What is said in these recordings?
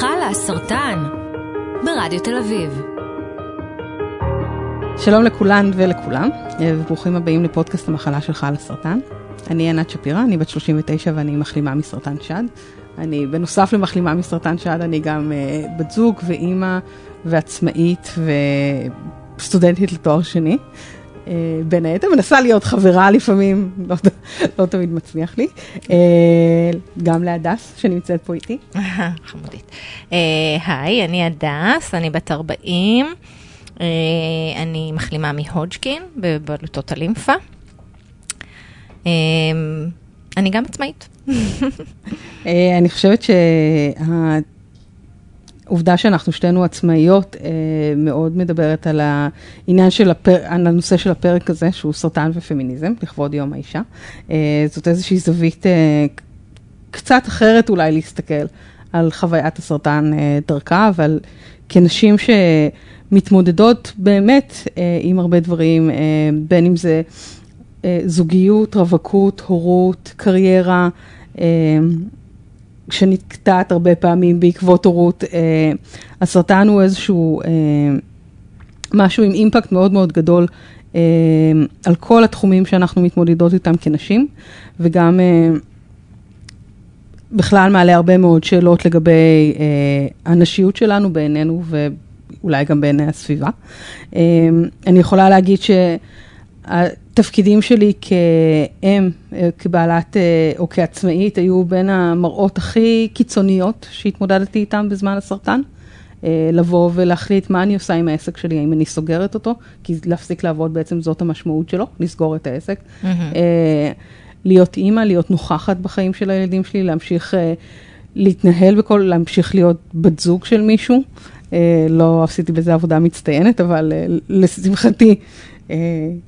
חלה הסרטן, ברדיו תל אביב. שלום לכולן ולכולם, וברוכים הבאים לפודקאסט המחלה שלך על הסרטן. אני ענת שפירא, אני בת 39 ואני מחלימה מסרטן שד. אני, בנוסף למחלימה מסרטן שד, אני גם uh, בת זוג ואימא ועצמאית וסטודנטית לתואר שני. Uh, בין היתר, מנסה להיות חברה לפעמים, לא, לא תמיד מצליח לי. Uh, גם להדס שנמצאת פה איתי. חמודית. Uh, היי, אני הדס, אני בת 40. Uh, אני מחלימה מהודג'קין בבלוטות הלימפה. Uh, אני גם עצמאית. אה, אני חושבת שהעובדה שאנחנו שתינו עצמאיות אה, מאוד מדברת על העניין של הפר... על הנושא של הפרק הזה, שהוא סרטן ופמיניזם, לכבוד יום האישה. אה, זאת איזושהי זווית קצת אחרת אולי להסתכל על חוויית הסרטן דרכה, אבל כנשים שמתמודדות באמת עם הרבה דברים, בין אם זה... זוגיות, רווקות, הורות, קריירה, אה, שנקטעת הרבה פעמים בעקבות הורות. אה, הסרטן הוא איזשהו אה, משהו עם אימפקט מאוד מאוד גדול על כל התחומים שאנחנו מתמודדות איתם כנשים, וגם בכלל מעלה הרבה מאוד שאלות לגבי הנשיות שלנו בעינינו ואולי גם בעיני הסביבה. אני יכולה להגיד ש... התפקידים שלי כאם, אה, כבעלת אה, או כעצמאית, היו בין המראות הכי קיצוניות שהתמודדתי איתם בזמן הסרטן. אה, לבוא ולהחליט מה אני עושה עם העסק שלי, האם אני סוגרת אותו, כי להפסיק לעבוד בעצם זאת המשמעות שלו, לסגור את העסק. Mm-hmm. להיות אימא, להיות נוכחת בחיים של הילדים שלי, להמשיך להתנהל בכל, להמשיך להיות בת זוג של מישהו. לא עשיתי בזה עבודה מצטיינת, אבל לשמחתי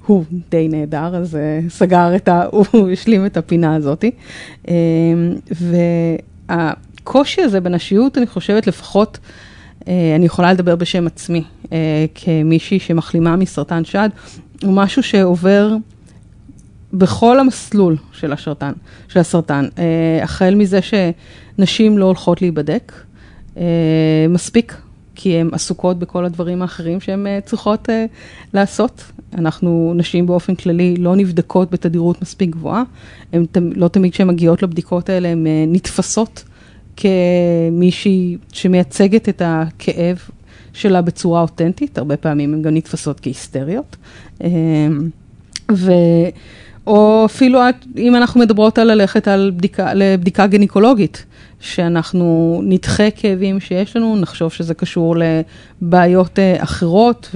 הוא די נהדר, אז אה, סגר את ה... הוא השלים את הפינה הזאתי. אה, והקושי הזה בנשיות, אני חושבת לפחות, אני יכולה לדבר בשם עצמי, כמישהי שמחלימה מסרטן שד, הוא משהו שעובר בכל המסלול של השרטן, של הסרטן. החל מזה שנשים לא הולכות להיבדק, מספיק כי הן עסוקות בכל הדברים האחרים שהן uh, צריכות uh, לעשות. אנחנו, נשים באופן כללי, לא נבדקות בתדירות מספיק גבוהה. הן לא תמיד כשהן מגיעות לבדיקות האלה, הן uh, נתפסות כמישהי שמייצגת את הכאב שלה בצורה אותנטית, הרבה פעמים הן גם נתפסות כהיסטריות. Uh, ו... או אפילו אם אנחנו מדברות על ללכת על בדיקה, לבדיקה גניקולוגית. שאנחנו נדחה כאבים שיש לנו, נחשוב שזה קשור לבעיות אה, אחרות.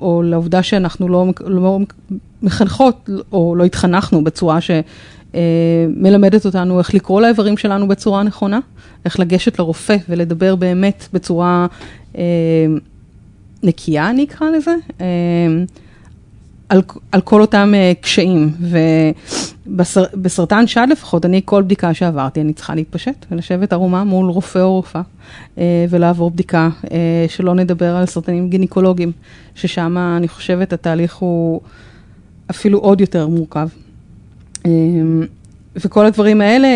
או לעובדה שאנחנו לא, לא מחנכות, או לא התחנכנו בצורה שמלמדת אה, אותנו איך לקרוא לאיברים שלנו בצורה נכונה, איך לגשת לרופא ולדבר באמת בצורה אה, נקייה, אני אקרא לזה. אה, על, על כל אותם uh, קשיים. ובסרטן שד לפחות, אני, כל בדיקה שעברתי, אני צריכה להתפשט ולשבת ערומה מול רופא או רופאה, uh, ולעבור בדיקה, uh, שלא נדבר על סרטנים גינקולוגיים, ששם אני חושבת התהליך הוא אפילו עוד יותר מורכב. Uh, וכל הדברים האלה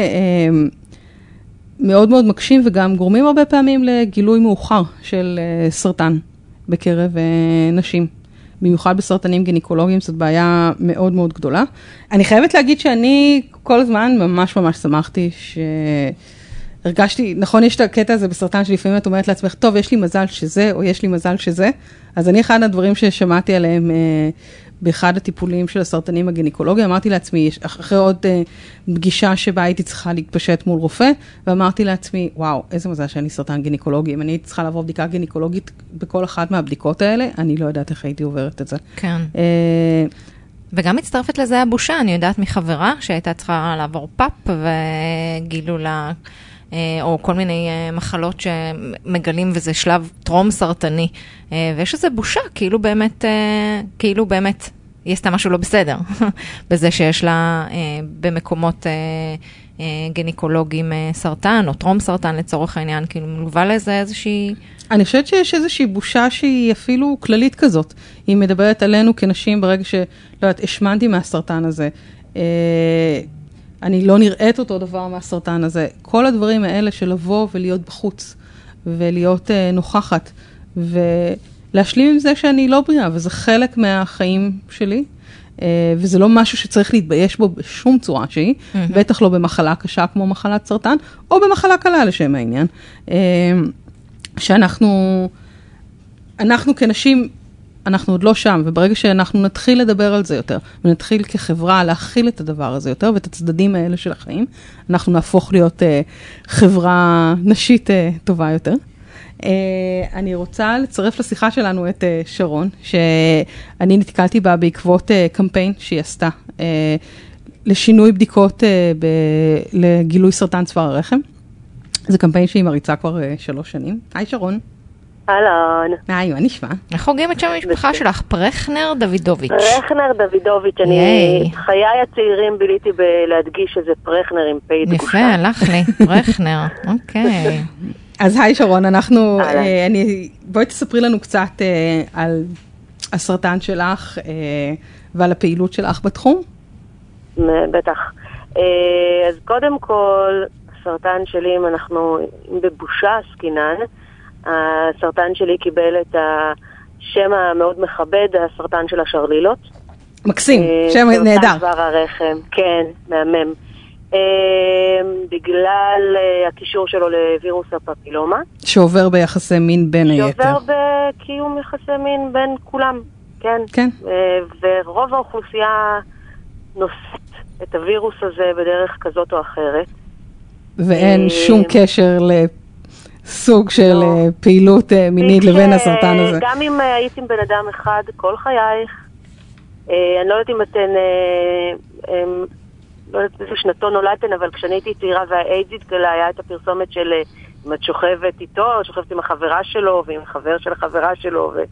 מאוד מאוד מקשים וגם גורמים הרבה פעמים לגילוי מאוחר של סרטן בקרב נשים. במיוחד בסרטנים גינקולוגיים, זאת בעיה מאוד מאוד גדולה. אני חייבת להגיד שאני כל הזמן ממש ממש שמחתי ש... הרגשתי, נכון, יש את הקטע הזה בסרטן שלפעמים את אומרת לעצמך, טוב, יש לי מזל שזה, או יש לי מזל שזה. אז אני, אחד הדברים ששמעתי עליהם אה, באחד הטיפולים של הסרטנים הגניקולוגיים, אמרתי לעצמי, אחרי עוד אה, פגישה שבה הייתי צריכה להתפשט מול רופא, ואמרתי לעצמי, וואו, איזה מזל שאין לי סרטן גניקולוגי. אם אני הייתי צריכה לעבור בדיקה גניקולוגית בכל אחת מהבדיקות האלה, אני לא יודעת איך הייתי עוברת את זה. כן. אה, וגם מצטרפת לזה הבושה, אני יודעת מחברה שהייתה צריכה לעבור פאפ וגילו לה... אה, או כל מיני אה, מחלות שמגלים וזה שלב טרום סרטני. אה, ויש איזו בושה, כאילו באמת, כאילו באמת היא עשתה משהו לא בסדר, בזה שיש לה במקומות גניקולוגיים סרטן, או טרום סרטן לצורך העניין, כאילו מלווה לזה איזושהי... אני חושבת שיש איזושהי בושה שהיא אפילו כללית כזאת. היא מדברת עלינו כנשים ברגע שלא יודעת, השמנתי מהסרטן הזה. אני לא נראית אותו דבר מהסרטן הזה. כל הדברים האלה של לבוא ולהיות בחוץ, ולהיות אה, נוכחת, ולהשלים עם זה שאני לא בריאה, וזה חלק מהחיים שלי. אה, וזה לא משהו שצריך להתבייש בו בשום צורה שהיא, mm-hmm. בטח לא במחלה קשה כמו מחלת סרטן, או במחלה קלה לשם העניין. אה, שאנחנו, אנחנו כנשים, אנחנו עוד לא שם, וברגע שאנחנו נתחיל לדבר על זה יותר, ונתחיל כחברה להכיל את הדבר הזה יותר, ואת הצדדים האלה של החיים, אנחנו נהפוך להיות uh, חברה נשית uh, טובה יותר. Uh, אני רוצה לצרף לשיחה שלנו את uh, שרון, שאני נתקלתי בה בעקבות uh, קמפיין שהיא עשתה uh, לשינוי בדיקות uh, ב- לגילוי סרטן צוואר הרחם. זה קמפיין שהיא מריצה כבר uh, שלוש שנים. היי שרון. אהלן. היי, מה נשמע? איך הוגים את שם המשפחה שלך? פרחנר דוידוביץ'. פרחנר דוידוביץ', אני חיי הצעירים ביליתי בלהדגיש שזה פרחנר עם פ' דגושה. יפה, הלך לי, פרחנר, אוקיי. אז היי שרון, אנחנו, אה, אני, בואי תספרי לנו קצת אה, על הסרטן שלך אה, ועל הפעילות שלך בתחום. בטח. אה, אז קודם כל, הסרטן שלי, אם אנחנו בבושה עסקינן, הסרטן שלי קיבל את השם המאוד מכבד, הסרטן של השרלילות. מקסים, אה, שם נהדר. סרטן צוואר הרחם, כן, מהמם. אה, בגלל אה, הקישור שלו לווירוס הפפילומה. שעובר ביחסי מין בין היתר. שעובר בקיום יחסי מין בין כולם, כן. כן. ורוב האוכלוסייה נושאת את הווירוס הזה בדרך כזאת או אחרת. ואין שום קשר לסוג של לא. פעילות מינית לבין הסרטן הזה. גם אם היית עם בן אדם אחד כל חייך, אני לא יודעת אם אתן, לא יודעת איזה שנתון נולדתן, אבל כשאני הייתי צעירה והאיידס התגלה, היה את הפרסומת של אם את שוכבת איתו, שוכבת עם החברה שלו, ועם חבר של החברה שלו, ו,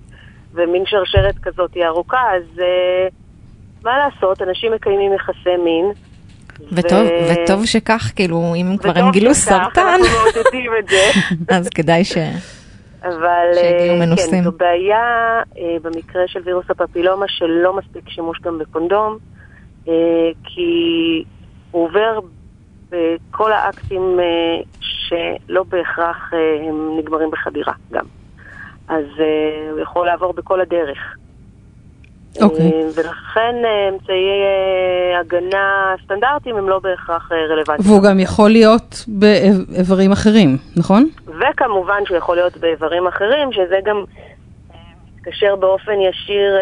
ומין שרשרת כזאת היא ארוכה, אז מה לעשות, אנשים מקיימים יחסי מין. וטוב, ו... וטוב שכך, כאילו, אם כבר הם גילו סרטן, את זה. אז כדאי ש... אבל כן, זו בעיה אה, במקרה של וירוס הפפילומה שלא מספיק שימוש גם בקונדום, אה, כי הוא עובר בכל האקטים אה, שלא בהכרח אה, הם נגמרים בחדירה גם. אז אה, הוא יכול לעבור בכל הדרך. אוקיי. Okay. ולכן אמצעי הגנה סטנדרטיים הם לא בהכרח רלוונטיים. והוא גם יכול להיות באיברים אחרים, נכון? וכמובן שהוא יכול להיות באיברים אחרים, שזה גם מתקשר באופן ישיר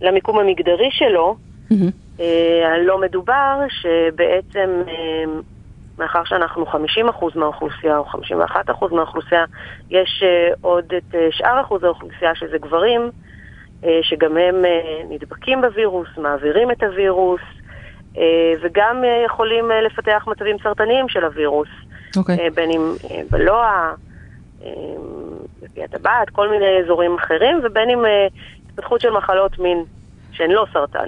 למיקום המגדרי שלו. Mm-hmm. הלא מדובר, שבעצם מאחר שאנחנו 50% מהאוכלוסייה או 51% מהאוכלוסייה, יש עוד את שאר אחוז האוכלוסייה שזה גברים. שגם הם נדבקים בווירוס, מעבירים את הווירוס, וגם יכולים לפתח מצבים סרטניים של הווירוס. Okay. אוקיי. בין אם בלוע, בפי הטבעת, כל מיני אזורים אחרים, ובין אם התפתחות של מחלות מין שהן לא סרטן.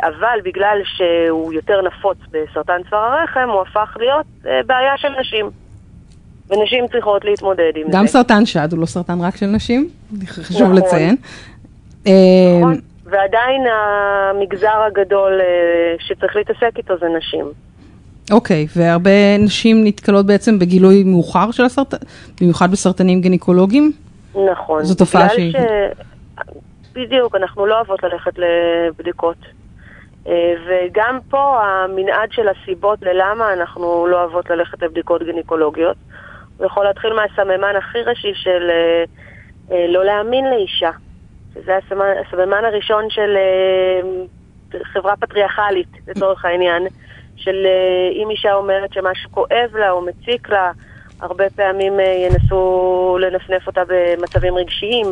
אבל בגלל שהוא יותר נפוץ בסרטן צוואר הרחם, הוא הפך להיות בעיה של נשים. ונשים צריכות להתמודד עם גם זה. גם סרטן שד הוא לא סרטן רק של נשים, חשוב נכון. לציין. נכון, ועדיין המגזר הגדול שצריך להתעסק איתו זה נשים. אוקיי, והרבה נשים נתקלות בעצם בגילוי מאוחר של הסרטן, במיוחד בסרטנים גניקולוגיים? נכון. זו תופעה שהיא... ש... בדיוק, אנחנו לא אוהבות ללכת לבדיקות. וגם פה המנעד של הסיבות ללמה אנחנו לא אוהבות ללכת לבדיקות גניקולוגיות. הוא יכול להתחיל מהסממן הכי ראשי של לא להאמין לאישה. שזה הסממן הראשון של חברה פטריארכלית, לצורך העניין, של אם אישה אומרת שמשהו כואב לה או מציק לה, הרבה פעמים ינסו לנפנף אותה במצבים רגשיים,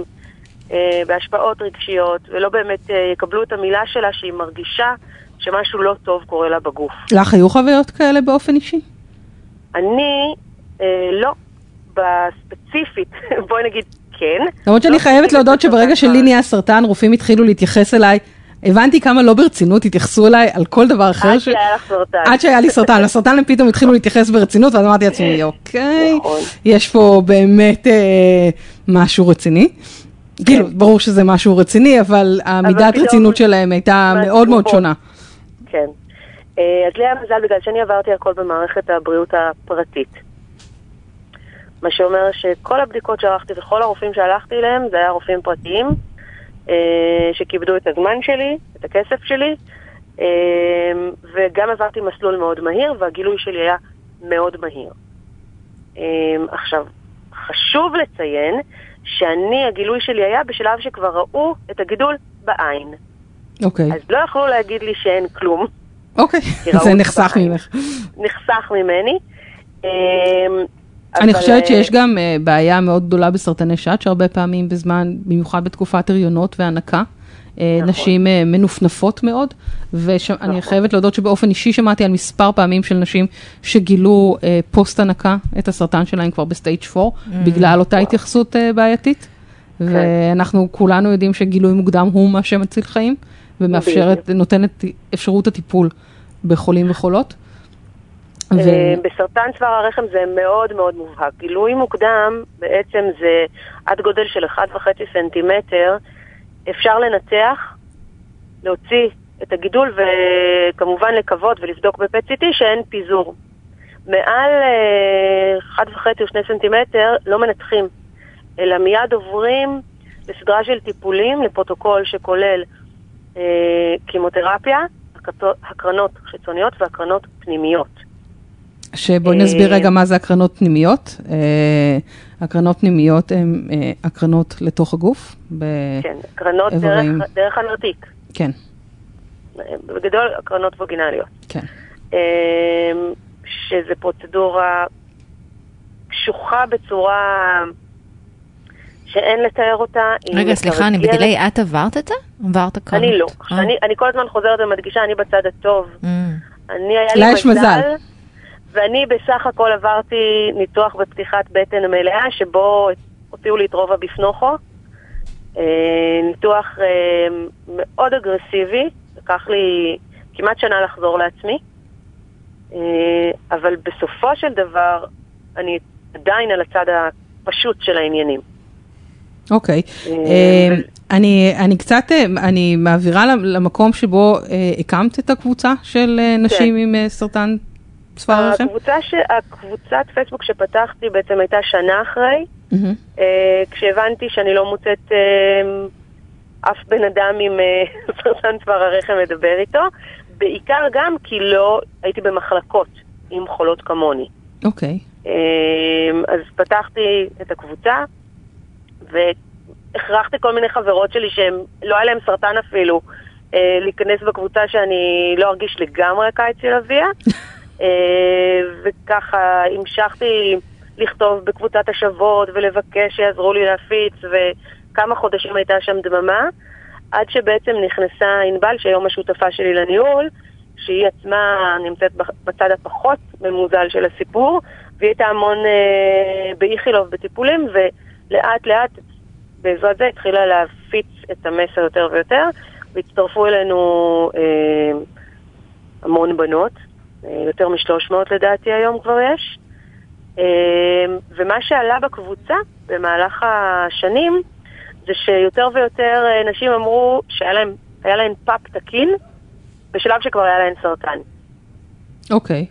בהשפעות רגשיות, ולא באמת יקבלו את המילה שלה שהיא מרגישה שמשהו לא טוב קורה לה בגוף. לך היו חוויות כאלה באופן אישי? אני, אה, לא. בספציפית, בואי נגיד כן. למרות שאני חייבת להודות שברגע שלי נהיה סרטן, רופאים התחילו להתייחס אליי. הבנתי כמה לא ברצינות התייחסו אליי על כל דבר אחר. עד שהיה לך סרטן. עד שהיה לי סרטן. לסרטן הם פתאום התחילו להתייחס ברצינות, ואז אמרתי לעצמי, אוקיי, נכון. יש פה באמת אה, משהו רציני. כאילו, ברור שזה משהו רציני, אבל המידת רצינות שלהם הייתה מאוד מאוד. שונה. כן. אה, אז לי היה מזל בגלל שאני עברתי הכל במערכת הבריאות הפרטית. מה שאומר שכל הבדיקות שערכתי וכל הרופאים שהלכתי אליהם, זה היה רופאים פרטיים, אה, שכיבדו את הזמן שלי, את הכסף שלי, אה, וגם עברתי מסלול מאוד מהיר, והגילוי שלי היה מאוד מהיר. אה, עכשיו, חשוב לציין שאני, הגילוי שלי היה בשלב שכבר ראו את הגידול בעין. אוקיי. אז לא יכלו להגיד לי שאין כלום. אוקיי, ראו זה נחסך. ממך. נחסך ממני. אני אבל, חושבת אה, שיש גם אה, בעיה מאוד גדולה בסרטני שד, שהרבה פעמים בזמן, במיוחד בתקופת הריונות והנקה, אה, נכון. נשים אה, מנופנפות מאוד, ואני נכון. חייבת להודות שבאופן אישי שמעתי על מספר פעמים של נשים שגילו אה, פוסט הנקה את הסרטן שלהם כבר ב stage 4, בגלל אותה התייחסות אה, בעייתית. ואנחנו כולנו יודעים שגילוי מוקדם הוא מה שמציל חיים, ומאפשרת, נותן את אפשרות הטיפול בחולים וחולות. ו- אה, בסרטן צוואר הרחם זה מאוד מאוד מובהק. גילוי מוקדם בעצם זה עד גודל של 1.5 סנטימטר. אפשר לנתח, להוציא את הגידול וכמובן לקוות ולבדוק ב-PET-CT שאין פיזור. מעל אה, 1.5 או 2 סנטימטר לא מנתחים, אלא מיד עוברים לסדרה של טיפולים, לפרוטוקול שכולל אה, קימותרפיה, הקרנות- הקרנות חיצוניות והקרנות פנימיות. שבואי נסביר אה, רגע מה זה הקרנות פנימיות. אה, הקרנות פנימיות הן אה, הקרנות לתוך הגוף. ב- כן, הקרנות איברים. דרך, דרך הנרתיק. כן, בגדול, הקרנות ווגינליות. כן. שזה פרוצדורה קשוחה בצורה שאין לתאר אותה. רגע, סליחה, אני. בדיליי, את עברת את זה? עברת קרנות? אני לא. אה. אני, אני כל הזמן חוזרת ומדגישה, אני בצד הטוב. Mm. אני, היה לה לי יש מזל. ואני בסך הכל עברתי ניתוח בפתיחת בטן מלאה, שבו הוציאו לי את רוב הביפנוכו. אה, ניתוח אה, מאוד אגרסיבי, לקח לי כמעט שנה לחזור לעצמי. אה, אבל בסופו של דבר, אני עדיין על הצד הפשוט של העניינים. אוקיי. אה, אני, אני קצת, אני מעבירה למקום שבו אה, הקמת את הקבוצה של אה, נשים כן. עם אה, סרטן הרחם? הקבוצה ש... הקבוצת פייסבוק שפתחתי בעצם הייתה שנה אחרי. אה, כשהבנתי שאני לא מוצאת אה, אף בן אדם עם אה, סרטן צוואר הרחם לדבר איתו, בעיקר גם כי לא הייתי במחלקות עם חולות כמוני. אוקיי. אה, אז פתחתי את הקבוצה, והכרחתי כל מיני חברות שלי שהם, לא היה להם סרטן אפילו, להיכנס בקבוצה שאני לא ארגיש לגמרי הקיץ של אביה. אה, וככה המשכתי לכתוב בקבוצת השבות ולבקש שיעזרו לי להפיץ, וכמה חודשים הייתה שם דממה, עד שבעצם נכנסה ענבל, שהיום השותפה שלי לניהול, שהיא עצמה נמצאת בצד הפחות ממוזל של הסיפור, והיא הייתה המון אה, באיכילוב בטיפולים, ולאט לאט בעזרת זה התחילה להפיץ את המסר יותר ויותר, והצטרפו אלינו אה, המון בנות, יותר משלוש מאות לדעתי היום כבר יש. אה, ומה שעלה בקבוצה במהלך השנים, זה שיותר ויותר אה, נשים אמרו שהיה היה להן פאפ תקין, בשלב שכבר היה להן סרטן. אוקיי.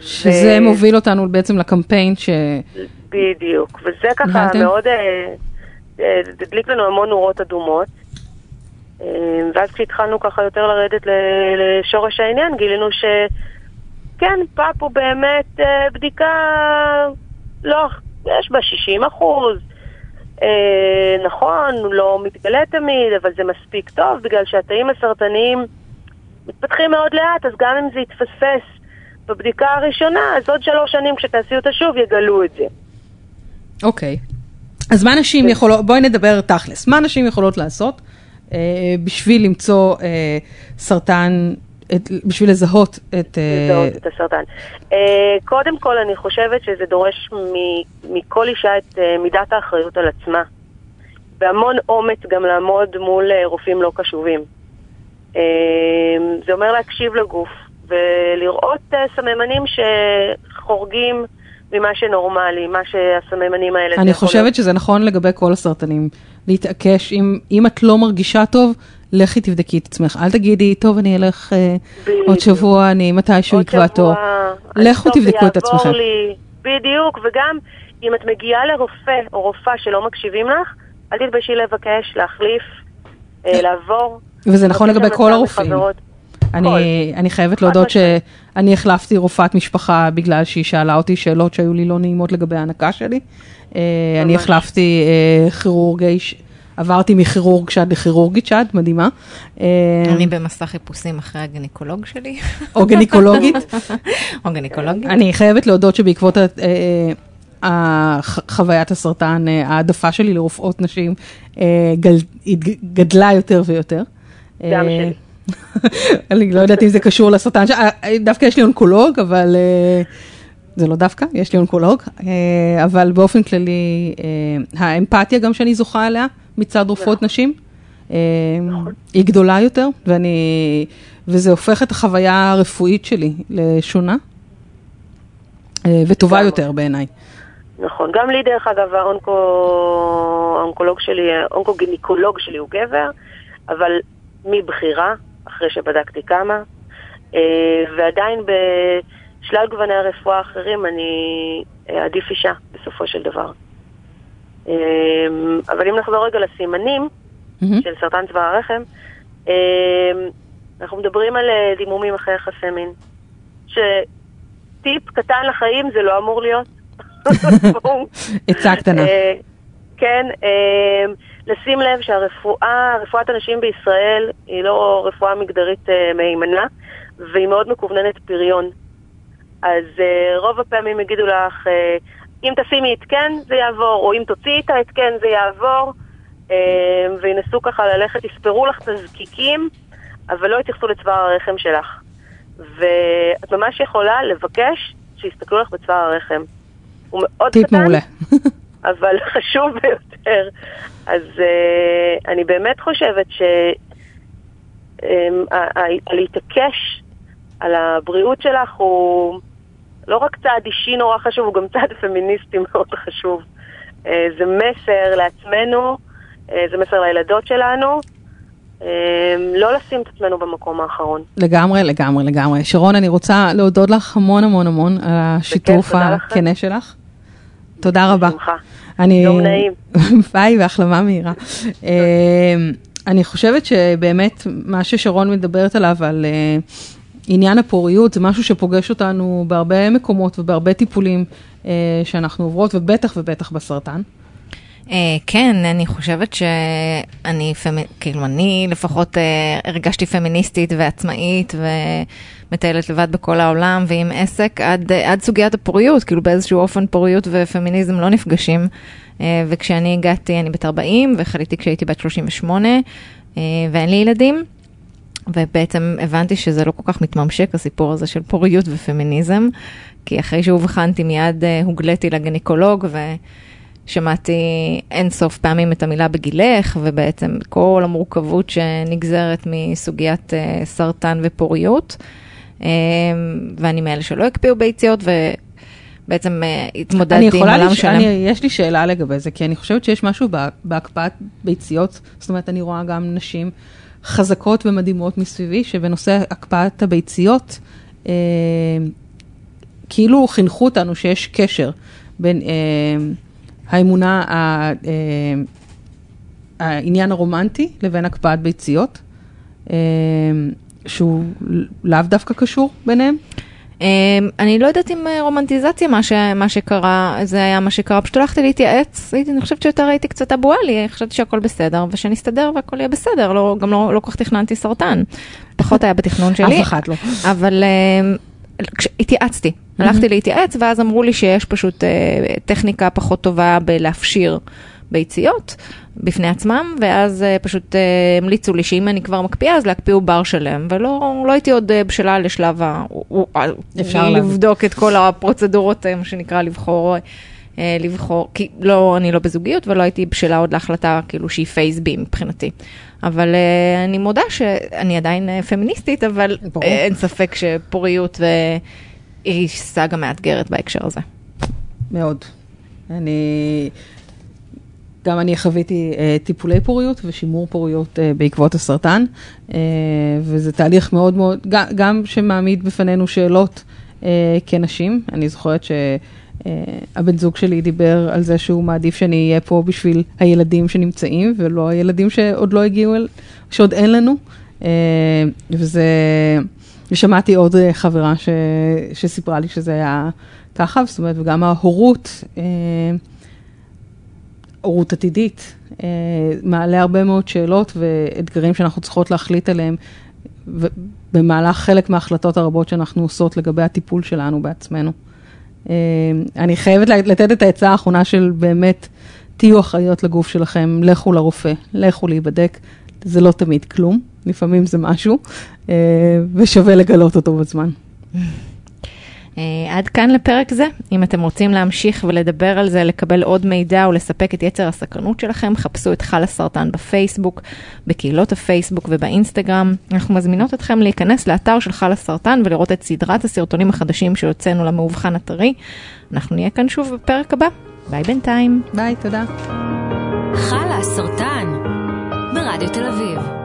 שזה מוביל אותנו בעצם לקמפיין ש... בדיוק, וזה ככה? מאוד אה, אה, הדליק לנו המון נורות אדומות. אה, ואז כשהתחלנו ככה יותר לרדת לשורש העניין, גילינו שכן, פאפ הוא באמת אה, בדיקה, לא, יש בה 60 אחוז. אה, נכון, הוא לא מתגלה תמיד, אבל זה מספיק טוב, בגלל שהתאים הסרטניים מתפתחים מאוד לאט, אז גם אם זה יתפספס בבדיקה הראשונה, אז עוד שלוש שנים כשתעשי אותה שוב יגלו את זה. אוקיי. אז מה נשים יכולות, בואי נדבר תכלס, מה נשים יכולות לעשות בשביל למצוא אה, סרטן, את, בשביל לזהות את... אה, לזהות את הסרטן. קודם כל, אני חושבת שזה דורש מ- מכל אישה את מידת האחריות על עצמה. והמון אומץ גם לעמוד מול רופאים לא קשובים. זה אומר להקשיב לגוף ולראות סממנים שחורגים ממה שנורמלי, מה שהסממנים האלה... אני חושבת שזה נכון לגבי כל הסרטנים, להתעקש, אם, אם את לא מרגישה טוב, לכי תבדקי את עצמך, אל תגידי, טוב, אני אלך בדיוק. עוד שבוע, אני מתישהו יקבע תור. לכו תבדקו את עצמכם. לי. בדיוק, וגם אם את מגיעה לרופא או רופאה שלא מקשיבים לך, אל תתביישי לבקש, להחליף, אה, לעבור. וזה נכון לגבי כל הרופאים. אני, אני חייבת להודות. שאני החלפתי רופאת משפחה בגלל שהיא שאלה אותי שאלות שהיו לי לא נעימות לגבי ההנקה שלי. אה, אני. החלפתי אה, כירורגי, ש- עברתי מכירורג שד לכירורגית שד, מדהימה. אה, אני במסע חיפושים אחרי הגניקולוג שלי, או גניקולוגית. או גניקולוגית. אני חייבת להודות שבעקבות חוויית הסרטן, העדפה שלי לרופאות נשים גדלה יותר ויותר. גם שלי. אני לא יודעת אם זה קשור לסרטן, אה, דווקא יש לי אונקולוג, אבל אה, זה לא דווקא, יש לי אונקולוג, אה, אבל באופן כללי, האמפתיה גם שאני זוכה עליה מצד רופאות נשים, אה, היא גדולה יותר, ואני, וזה הופך את החוויה הרפואית שלי לשונה, וטובה. יותר בעיניי. נכון, גם לי דרך אגב האונקו... האונקולוג שלי, האונקוגינקולוג שלי הוא גבר, אבל מבחירה, אחרי שבדקתי כמה, אה, ועדיין בשלל גווני הרפואה האחרים אני אה, עדיף אישה בסופו של דבר. אה, אבל אם נחזור רגע לסימנים מהמם. של סרטן צוואר הרחם, אה, אנחנו מדברים על אה, דימומים אחרי יחסי מין. שטיפ קטן לחיים זה לא אמור להיות. עצה קטנה. כן, אה, לשים לב שהרפואה, רפואת הנשים בישראל היא לא רפואה מגדרית אה, מהימנה, והיא מאוד מכווננת פריון. אז אה, רוב הפעמים יגידו לך, אם תשימי התקן זה יעבור, או אם תוציאי את ההתקן זה יעבור, וינסו ככה ללכת, יספרו לך את הזקיקים, אבל לא יתייחסו לצוואר הרחם שלך. ואת ממש יכולה לבקש שיסתכלו לך בצוואר הרחם. הוא מאוד טיפ קטן, מעולה. אבל חשוב ביותר. אז uh, אני באמת חושבת ש... um, ה- ה- להתעקש על הבריאות שלך הוא לא רק צעד אישי נורא חשוב, הוא גם צעד פמיניסטי מאוד חשוב. Uh, זה מסר לעצמנו, uh, זה מסר לילדות שלנו, לא לשים את עצמנו במקום האחרון. לגמרי, לגמרי, לגמרי. שרון, אני רוצה להודות לך המון המון המון על השיתוף. הכנה שלך. תודה רבה. בשמחה. אני... יום נעים. ביי והחלמה מהירה. אה, אני חושבת שבאמת מה ששרון מדברת עליו, על אה, עניין הפוריות, זה משהו שפוגש אותנו בהרבה מקומות ובהרבה טיפולים אה, שאנחנו עוברות, ובטח ובטח בסרטן. אה, כן, אני חושבת שאני, כאילו אני לפחות אה, הרגשתי פמיניסטית ועצמאית ומטיילת לבד בכל העולם ועם עסק עד, אה, עד סוגיית הפוריות, כאילו באיזשהו אופן פוריות ופמיניזם לא נפגשים. וכשאני הגעתי, אני בת 40 וחליתי כשהייתי בת 38 אה, ואין לי ילדים. ובעצם הבנתי שזה לא כל כך מתממשק, הסיפור הזה של פוריות ופמיניזם, כי אחרי שאובחנתי מיד הוגליתי לגניקולוג ושמעתי אין סוף פעמים את המילה בגילך, ובעצם כל המורכבות שנגזרת מסוגיית אה, סרטן ופוריות. אה, ואני מאלה שלא הקפיאו ביציות, ובעצם אה, התמודדתי עם עולם לש... שלם. אני, יש לי שאלה לגבי זה, כי אני חושבת שיש משהו בה- בהקפאת ביציות, זאת אומרת, אני רואה גם נשים חזקות ומדהימות מסביבי, שבנושא הקפאת הביציות, אה, כאילו חינכו אותנו שיש קשר בין אה, האמונה, אה, העניין הרומנטי לבין הקפאת ביציות, אה, שהוא לאו דווקא קשור ביניהם. אמ, אני לא יודעת אם אה, רומנטיזציה מה, ש, מה שקרה, זה היה מה שקרה, פשוט הלכתי להתייעץ, הייתי, אני חושבת שיותר הייתי קצת אבו עלי, חשבתי שהכל בסדר, ושנסתדר והכל יהיה בסדר, לא, גם לא, לא כל כך תכננתי סרטן, פחות היה בתכנון שלי, אף אחד לא. אבל התייעצתי, הלכתי להתייעץ, ואז אמרו לי שיש פשוט אה, טכניקה פחות טובה בלהפשיר ביציות בפני עצמם, ואז אה, פשוט אה, המליצו לי שאם אני כבר מקפיאה, אז להקפיא עובר שלם, ולא לא הייתי עוד בשלה לשלב ה... אפשר. לבדוק את כל הפרוצדורות, מה שנקרא, לבחור. אה, לבחור, כי לא, אני לא בזוגיות ולא הייתי בשלה עוד להחלטה כאילו שהיא פייס בי מבחינתי. אבל אה, אני מודה שאני עדיין אה, פמיניסטית, אבל ברור. אין ספק שפוריות היא סאגה מאתגרת בהקשר הזה. מאוד. אני, גם אני חוויתי אה, טיפולי פוריות ושימור פוריות אה, בעקבות הסרטן, אה, וזה תהליך מאוד מאוד, גם, גם שמעמיד בפנינו שאלות אה, כנשים. אני זוכרת הבן זוג שלי דיבר על זה שהוא מעדיף שאני אהיה פה בשביל הילדים שנמצאים, ולא הילדים שעוד לא הגיעו, שעוד אין לנו. וזה, ושמעתי עוד חברה ש, שסיפרה לי שזה היה ככה, זאת אומרת, וגם ההורות, הורות עתידית, מעלה הרבה מאוד שאלות ואתגרים שאנחנו צריכות להחליט עליהם. במהלך חלק מההחלטות הרבות שאנחנו עושות לגבי הטיפול שלנו בעצמנו. אה, אני חייבת לתת את העצה האחרונה של באמת, תהיו אחראיות לגוף שלכם, לכו לרופא, לכו להיבדק, זה לא תמיד כלום, לפעמים זה משהו, אה, ושווה לגלות אותו בזמן. אה, עד כאן לפרק זה. אם אתם רוצים להמשיך ולדבר על זה, לקבל עוד מידע או לספק את יצר הסקרנות שלכם, חפשו את חל הסרטן בפייסבוק, בקהילות הפייסבוק ובאינסטגרם. אנחנו מזמינות אתכם להיכנס לאתר של חל הסרטן ולראות את סדרת הסרטונים החדשים שהוצאנו למאובחן הטרי. אנחנו נהיה כאן שוב בפרק הבא. ביי בינתיים. ביי, תודה. חלה הסרטן ברדיו תל אביב.